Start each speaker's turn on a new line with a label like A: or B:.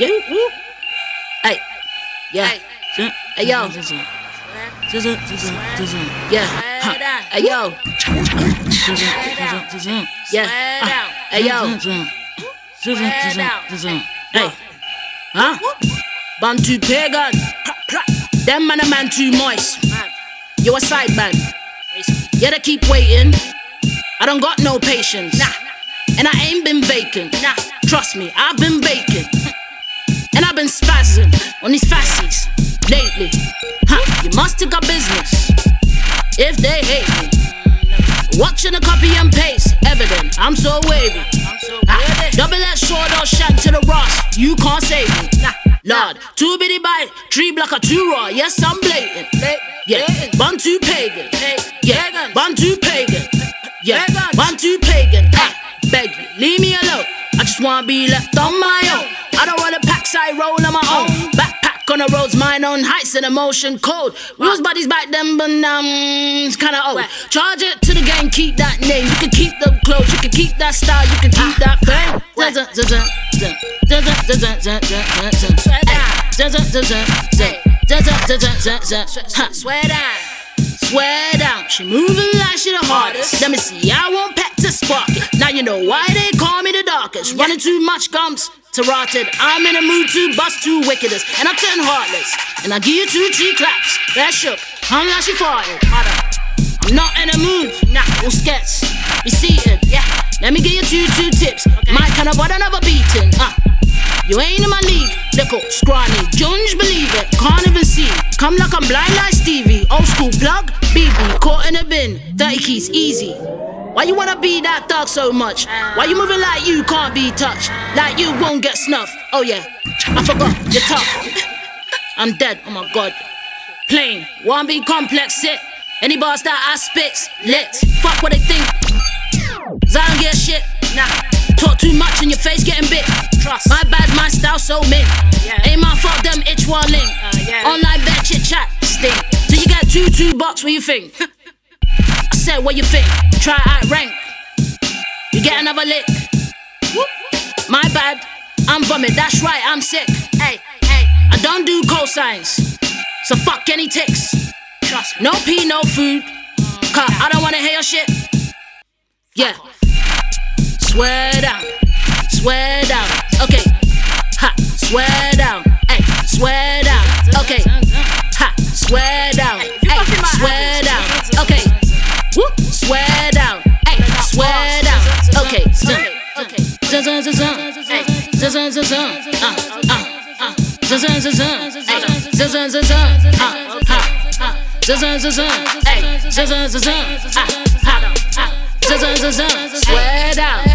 A: Yeah, woo. Hey, yeah. Hey, yo. Yeah. Hey, yo. Yeah. Hey, yo. Ah. Hey. Huh? Bantu pagan. Them man a man too moist. You a side man. Yeah, they keep waiting. I don't got no patience. Nah. And I ain't been vacant. Nah. Trust me, I've been baking. And I've been spazzing on these fassies lately. Huh, you must take a business if they hate me. Watching a copy and paste, evident. I'm so wavy. I'm so ah, double that short or shank to the Ross. You can't save me. Nah. Lord, two bitty bite, three block or two raw. Yes, I'm blatant. Yeah, Bantu pagan. Yeah, Bantu pagan. Yeah, Bantu pagan. Ah, beg you, leave me alone. I just wanna be left on my own. I don't wanna pack side roll on my own. Backpack on the roads, mine on heights and emotion cold. We was buddies back then, but now mm, it's kinda old. Charge it to the gang, keep that name. You can keep the clothes, you can keep that style, you can keep that fame.
B: Swear down.
A: Swear down, she moving like she the hardest. Let me see, I want pack to spark it. Now you know why they call me the darkest. Running too much gums to rotted. I'm in a mood to bust two wickedest, and I turn heartless. And I give you two cheek claps. That shook, hung like she farted. Mother. I'm not in a mood, nah, we'll skets. Be seated, yeah. Let me give you two two tips. My kind of what another beating, uh. You ain't in my league, little scrawny. Junge believe it, can't even see. Come like I'm blind like Stevie. Old school plug, BB, caught in a bin. 30 keys, easy. Why you wanna be that thug so much? Why you moving like you can't be touched? Like you won't get snuffed. Oh yeah, I forgot, you're tough. I'm dead, oh my god. Plain, one be complex, sit. Any bars that I spits, lit. Fuck what they think. I don't get shit. Nah. Talk too much and your face getting bit. Trust. My bad, my style so mint.
B: yeah.
A: Ain't my fault, them itch one link.
B: Uh,
A: two bucks, what you think? I said, what you think? Try out rank. You get another lick. My bad, I'm vomit, that's right, I'm sick.
B: Hey, hey.
A: I don't do cosigns. So fuck any ticks.
B: Trust me.
A: No pee, no food. Cause I don't wanna hear your shit. Yeah. Swear down. Swear down. Okay. Zun